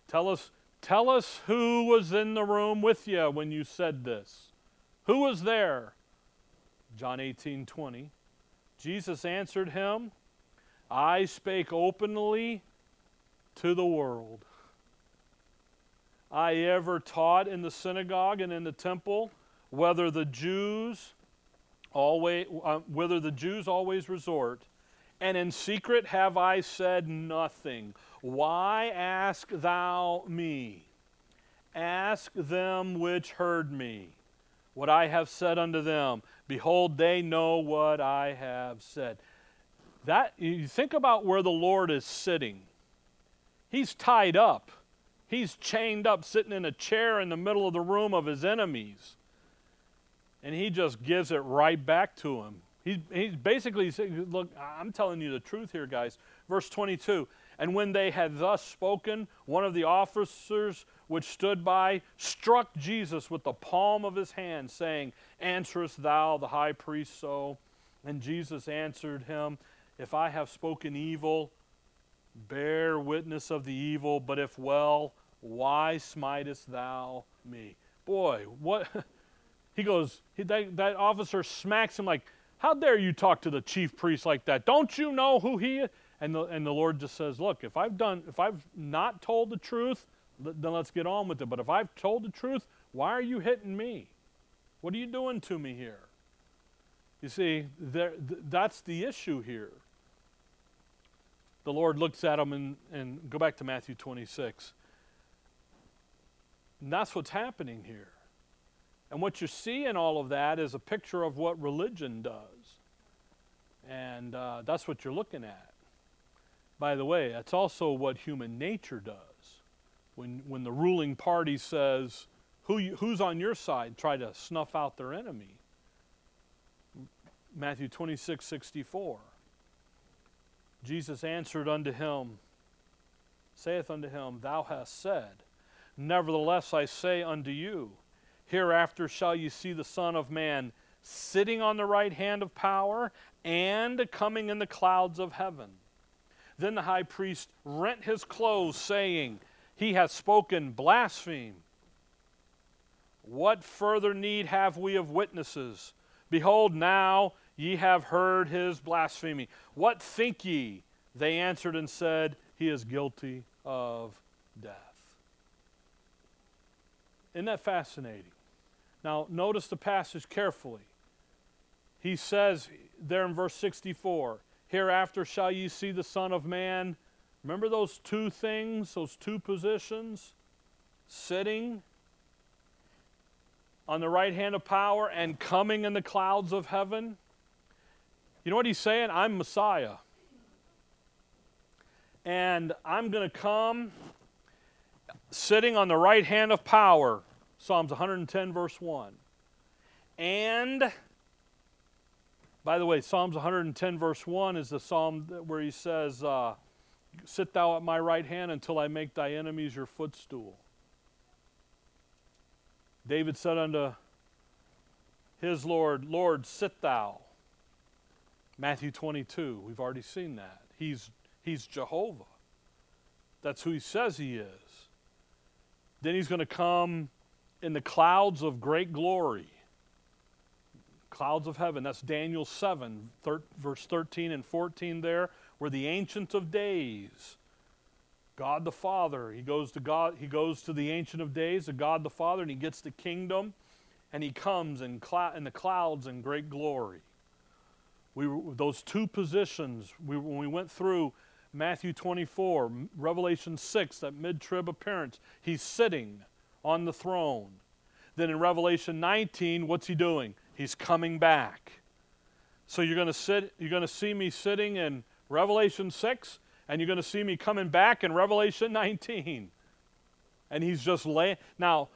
Tell us, tell us who was in the room with you when you said this. Who was there? John 18 20. Jesus answered him, I spake openly to the world. I ever taught in the synagogue and in the temple whether the Jews always uh, whether the Jews always resort and in secret have I said nothing why ask thou me ask them which heard me what I have said unto them behold they know what I have said that you think about where the Lord is sitting. He's tied up. He's chained up, sitting in a chair in the middle of the room of his enemies. And he just gives it right back to him. He, he's basically saying, Look, I'm telling you the truth here, guys. Verse 22 And when they had thus spoken, one of the officers which stood by struck Jesus with the palm of his hand, saying, Answerest thou the high priest so? And Jesus answered him, if I have spoken evil, bear witness of the evil, but if well, why smitest thou me? Boy, what? He goes, he, that, that officer smacks him like, How dare you talk to the chief priest like that? Don't you know who he is? And the, and the Lord just says, Look, if I've done, if I've not told the truth, then let's get on with it. But if I've told the truth, why are you hitting me? What are you doing to me here? You see, there, th- that's the issue here the Lord looks at them and, and go back to Matthew 26. And that's what's happening here. And what you see in all of that is a picture of what religion does. And uh, that's what you're looking at. By the way, that's also what human nature does. When, when the ruling party says, Who you, who's on your side, try to snuff out their enemy. Matthew 26, 64. Jesus answered unto him, saith unto him, Thou hast said, Nevertheless I say unto you, Hereafter shall you see the Son of Man sitting on the right hand of power and coming in the clouds of heaven. Then the high priest rent his clothes, saying, He hath spoken blaspheme. What further need have we of witnesses? Behold, now ye have heard his blasphemy. What think ye? They answered and said, He is guilty of death. Isn't that fascinating? Now, notice the passage carefully. He says there in verse 64 Hereafter shall ye see the Son of Man. Remember those two things, those two positions? Sitting on the right hand of power and coming in the clouds of heaven. You know what he's saying? I'm Messiah. And I'm going to come sitting on the right hand of power. Psalms 110, verse 1. And, by the way, Psalms 110, verse 1 is the psalm where he says, uh, Sit thou at my right hand until I make thy enemies your footstool. David said unto his Lord, Lord, sit thou. Matthew 22, we've already seen that. He's, he's Jehovah. That's who he says he is. Then he's going to come in the clouds of great glory. Clouds of heaven. That's Daniel 7, thir- verse 13 and 14 there, where the Ancient of Days God the Father. He goes to God, he goes to the Ancient of Days, to God the Father, and he gets the kingdom, and he comes in, in the clouds in great glory. We those two positions, we, when we went through Matthew 24, Revelation 6, that mid trib appearance, he's sitting on the throne. Then in Revelation 19, what's he doing? He's coming back. So you're going to sit, you're going to see me sitting in Revelation 6 and you're going to see me coming back in Revelation 19. And he's just laying. Now,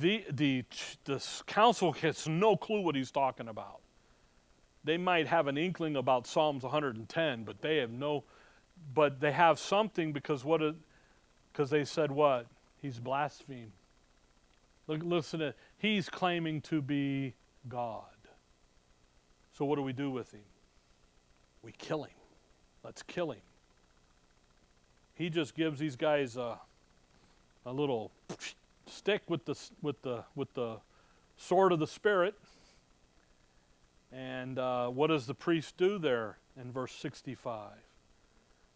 the, the, the council has no clue what he's talking about. They might have an inkling about Psalms 110, but they have no, but they have something because what, because they said what? He's blasphemed. Look, listen to, he's claiming to be God. So what do we do with him? We kill him. Let's kill him. He just gives these guys a, a little stick with the, with, the, with the sword of the Spirit. And uh, what does the priest do there in verse 65?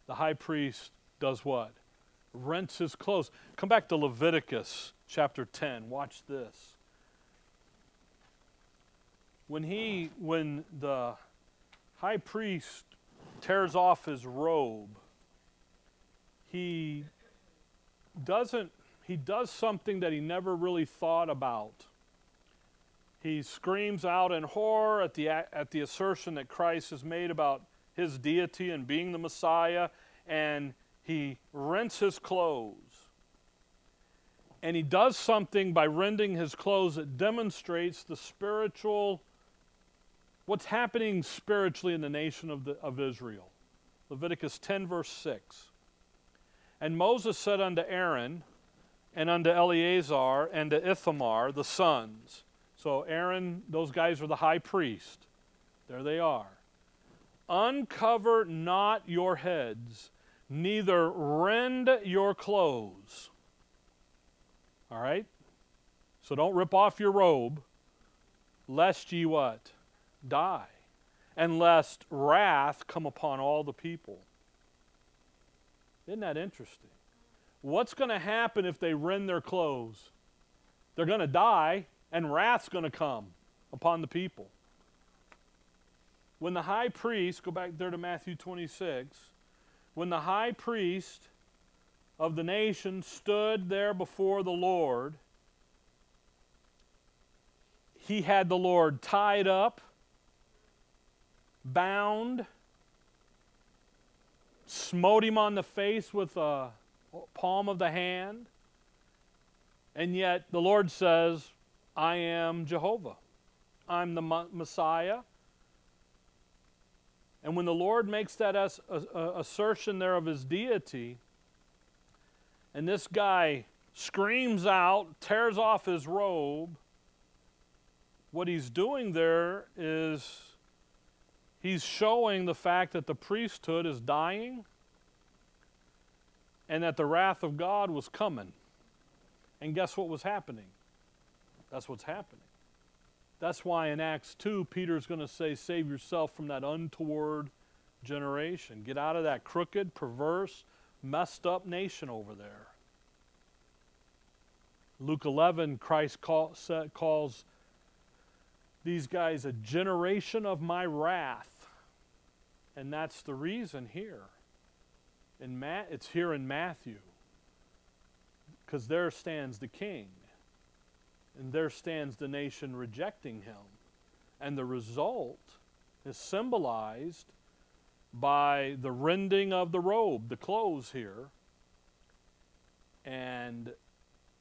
The high priest does what? Rents his clothes. Come back to Leviticus chapter 10. Watch this. When he, when the high priest tears off his robe, he doesn't he does something that he never really thought about. He screams out in horror at the at the assertion that Christ has made about his deity and being the Messiah and he rents his clothes. And he does something by rending his clothes that demonstrates the spiritual what's happening spiritually in the nation of, the, of Israel. Leviticus 10 verse 6. And Moses said unto Aaron and unto Eleazar and to Ithamar, the sons. So Aaron, those guys are the high priest. There they are. Uncover not your heads, neither rend your clothes. All right? So don't rip off your robe, lest ye what? Die. And lest wrath come upon all the people. Isn't that interesting? What's going to happen if they rend their clothes? They're going to die, and wrath's going to come upon the people. When the high priest, go back there to Matthew 26, when the high priest of the nation stood there before the Lord, he had the Lord tied up, bound, smote him on the face with a palm of the hand. And yet the Lord says, I am Jehovah. I'm the Messiah. And when the Lord makes that assertion there of his deity, and this guy screams out, tears off his robe, what he's doing there is he's showing the fact that the priesthood is dying and that the wrath of God was coming. And guess what was happening? That's what's happening. That's why in Acts 2, Peter's going to say, Save yourself from that untoward generation. Get out of that crooked, perverse, messed up nation over there. Luke 11, Christ call, calls these guys a generation of my wrath. And that's the reason here. In Ma- it's here in Matthew. Because there stands the king. And there stands the nation rejecting him. And the result is symbolized by the rending of the robe, the clothes here. And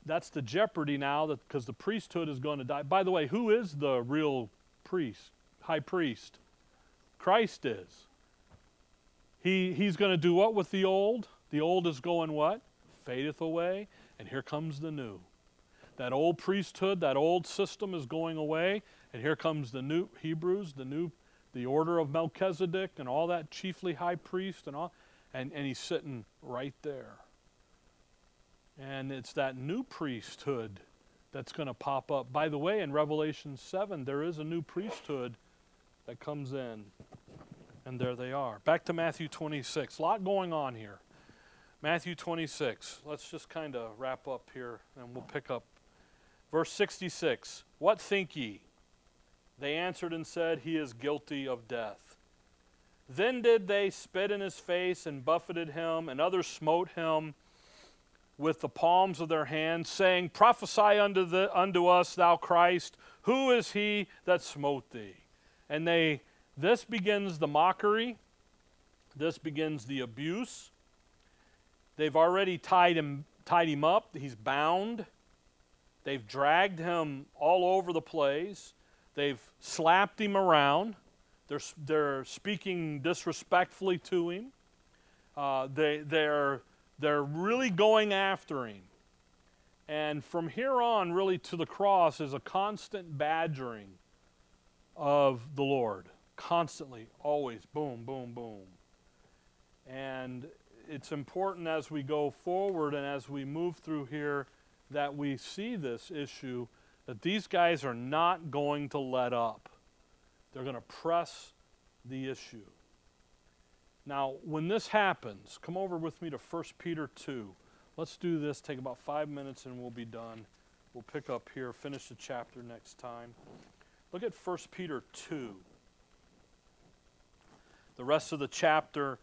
that's the jeopardy now that because the priesthood is going to die. By the way, who is the real priest, high priest? Christ is. He, he's going to do what with the old? The old is going what? Fadeth away, and here comes the new. That old priesthood, that old system is going away, and here comes the new Hebrews, the new, the order of Melchizedek, and all that chiefly high priest, and all, and, and he's sitting right there. And it's that new priesthood that's going to pop up. By the way, in Revelation 7, there is a new priesthood that comes in. And there they are. Back to Matthew 26. A lot going on here. Matthew 26. Let's just kind of wrap up here and we'll pick up. Verse 66 What think ye? They answered and said, He is guilty of death. Then did they spit in his face and buffeted him, and others smote him with the palms of their hands, saying, Prophesy unto, the, unto us, thou Christ, who is he that smote thee? And they, this begins the mockery, this begins the abuse. They've already tied him, tied him up, he's bound. They've dragged him all over the place. They've slapped him around. They're, they're speaking disrespectfully to him. Uh, they, they're they're really going after him. And from here on, really to the cross, is a constant badgering of the Lord. Constantly, always, boom, boom, boom. And it's important as we go forward and as we move through here that we see this issue that these guys are not going to let up. They're going to press the issue. Now, when this happens, come over with me to 1 Peter 2. Let's do this, take about five minutes, and we'll be done. We'll pick up here, finish the chapter next time. Look at 1 Peter 2. The rest of the chapter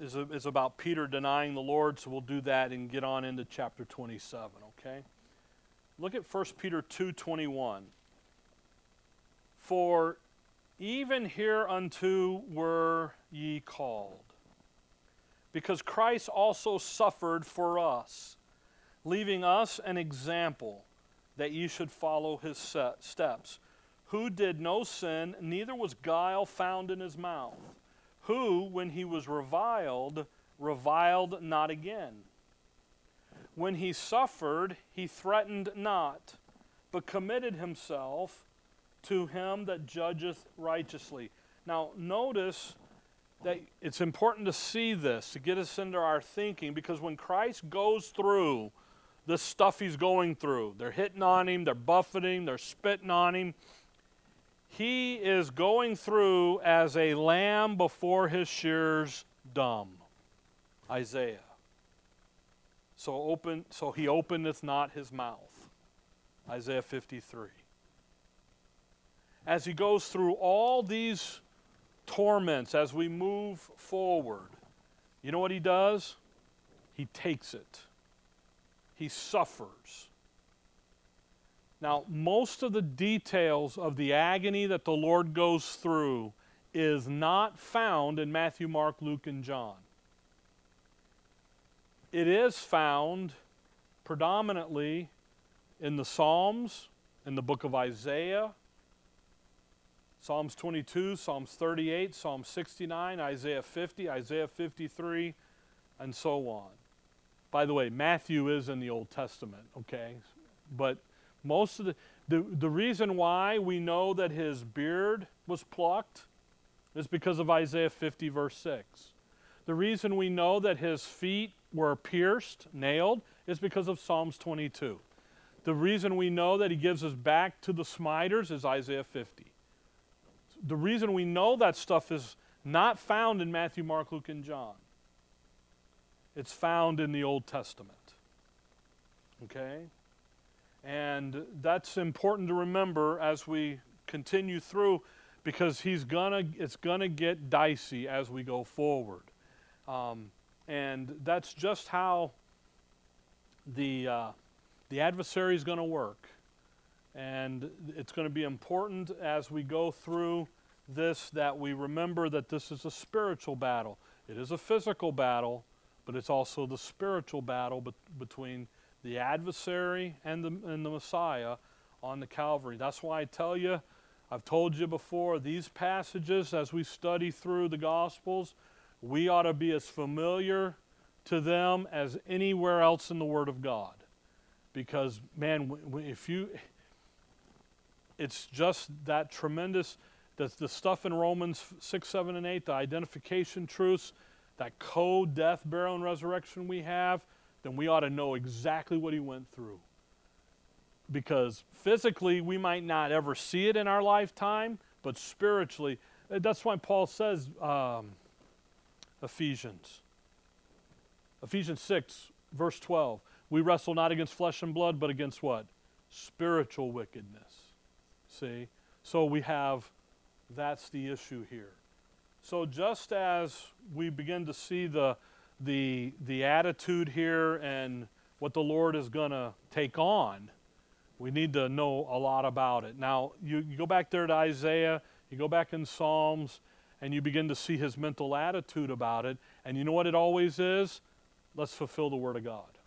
is, is about Peter denying the Lord, so we'll do that and get on into chapter 27, okay? Look at 1 Peter 2:21. For even hereunto were ye called. Because Christ also suffered for us, leaving us an example that ye should follow his steps, who did no sin, neither was guile found in his mouth, who, when he was reviled, reviled not again. When he suffered, he threatened not, but committed himself to him that judgeth righteously. Now, notice that it's important to see this, to get us into our thinking, because when Christ goes through the stuff he's going through, they're hitting on him, they're buffeting, they're spitting on him. He is going through as a lamb before his shears dumb. Isaiah. So open so he openeth not his mouth. Isaiah 53 as he goes through all these torments as we move forward, you know what he does? He takes it, he suffers. Now, most of the details of the agony that the Lord goes through is not found in Matthew, Mark, Luke, and John. It is found predominantly in the Psalms, in the book of Isaiah, Psalms 22, Psalms 38, Psalm 69, Isaiah 50, Isaiah 53, and so on. By the way, Matthew is in the Old Testament, okay? But most of the, the, the reason why we know that his beard was plucked is because of Isaiah 50, verse 6. The reason we know that his feet were pierced, nailed, is because of Psalms 22. The reason we know that he gives us back to the smiters is Isaiah 50. The reason we know that stuff is not found in Matthew, Mark, Luke, and John. It's found in the Old Testament. Okay? And that's important to remember as we continue through because he's gonna it's gonna get dicey as we go forward. Um, and that's just how the, uh, the adversary is going to work. And it's going to be important as we go through this that we remember that this is a spiritual battle. It is a physical battle, but it's also the spiritual battle be- between the adversary and the, and the Messiah on the Calvary. That's why I tell you, I've told you before, these passages as we study through the Gospels, we ought to be as familiar to them as anywhere else in the Word of God. Because, man, if you, it's just that tremendous, the, the stuff in Romans 6, 7, and 8, the identification truths, that co death, burial, and resurrection we have, then we ought to know exactly what he went through. Because physically, we might not ever see it in our lifetime, but spiritually, that's why Paul says, um, Ephesians. Ephesians 6, verse 12. We wrestle not against flesh and blood, but against what? Spiritual wickedness. See? So we have, that's the issue here. So just as we begin to see the, the, the attitude here and what the Lord is going to take on, we need to know a lot about it. Now, you, you go back there to Isaiah, you go back in Psalms, and you begin to see his mental attitude about it. And you know what it always is? Let's fulfill the Word of God.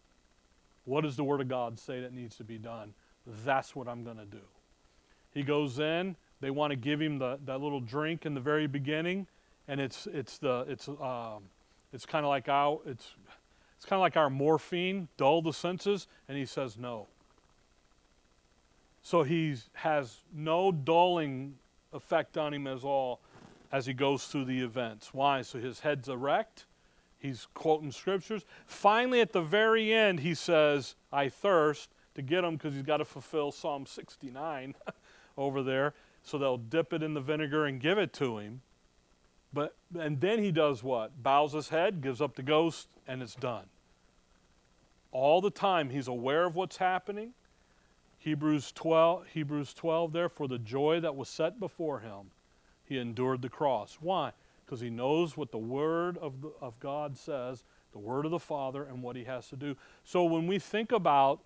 What does the Word of God say that needs to be done? That's what I'm going to do. He goes in. They want to give him the, that little drink in the very beginning, and it's it's the it's um, it's kind of like our it's it's kind of like our morphine, dull the senses, and he says no. So he has no dulling effect on him as all as he goes through the events. Why? So his head's erect. He's quoting scriptures. Finally, at the very end, he says, I thirst to get him because he's got to fulfill Psalm 69 over there. So they'll dip it in the vinegar and give it to him. But and then he does what? Bows his head, gives up the ghost, and it's done. All the time he's aware of what's happening. Hebrews 12, Hebrews 12 there, for the joy that was set before him, he endured the cross. Why? Because he knows what the Word of, the, of God says, the Word of the Father, and what he has to do. So when we think about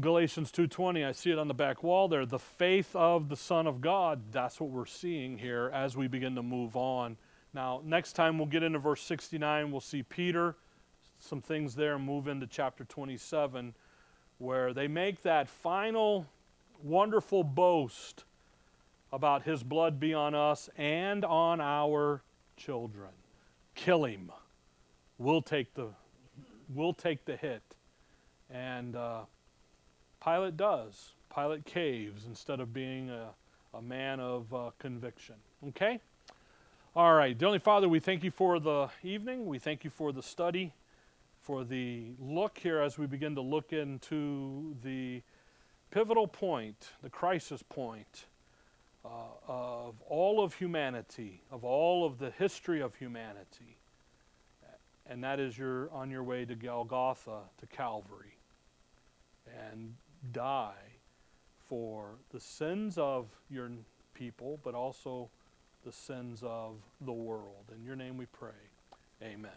Galatians 2:20, I see it on the back wall there, the faith of the Son of God, that's what we're seeing here as we begin to move on. Now, next time we'll get into verse 69, we'll see Peter, some things there, move into chapter 27, where they make that final wonderful boast about his blood be on us and on our children. Kill him. We'll take the, we'll take the hit. And uh, Pilate does. Pilate caves instead of being a, a man of uh, conviction. Okay? All right. Dear Heavenly Father, we thank you for the evening. We thank you for the study, for the look here as we begin to look into the pivotal point, the crisis point uh, of all of humanity, of all of the history of humanity. And that is you're on your way to Golgotha, to Calvary, and die for the sins of your people, but also the sins of the world. In your name we pray. Amen.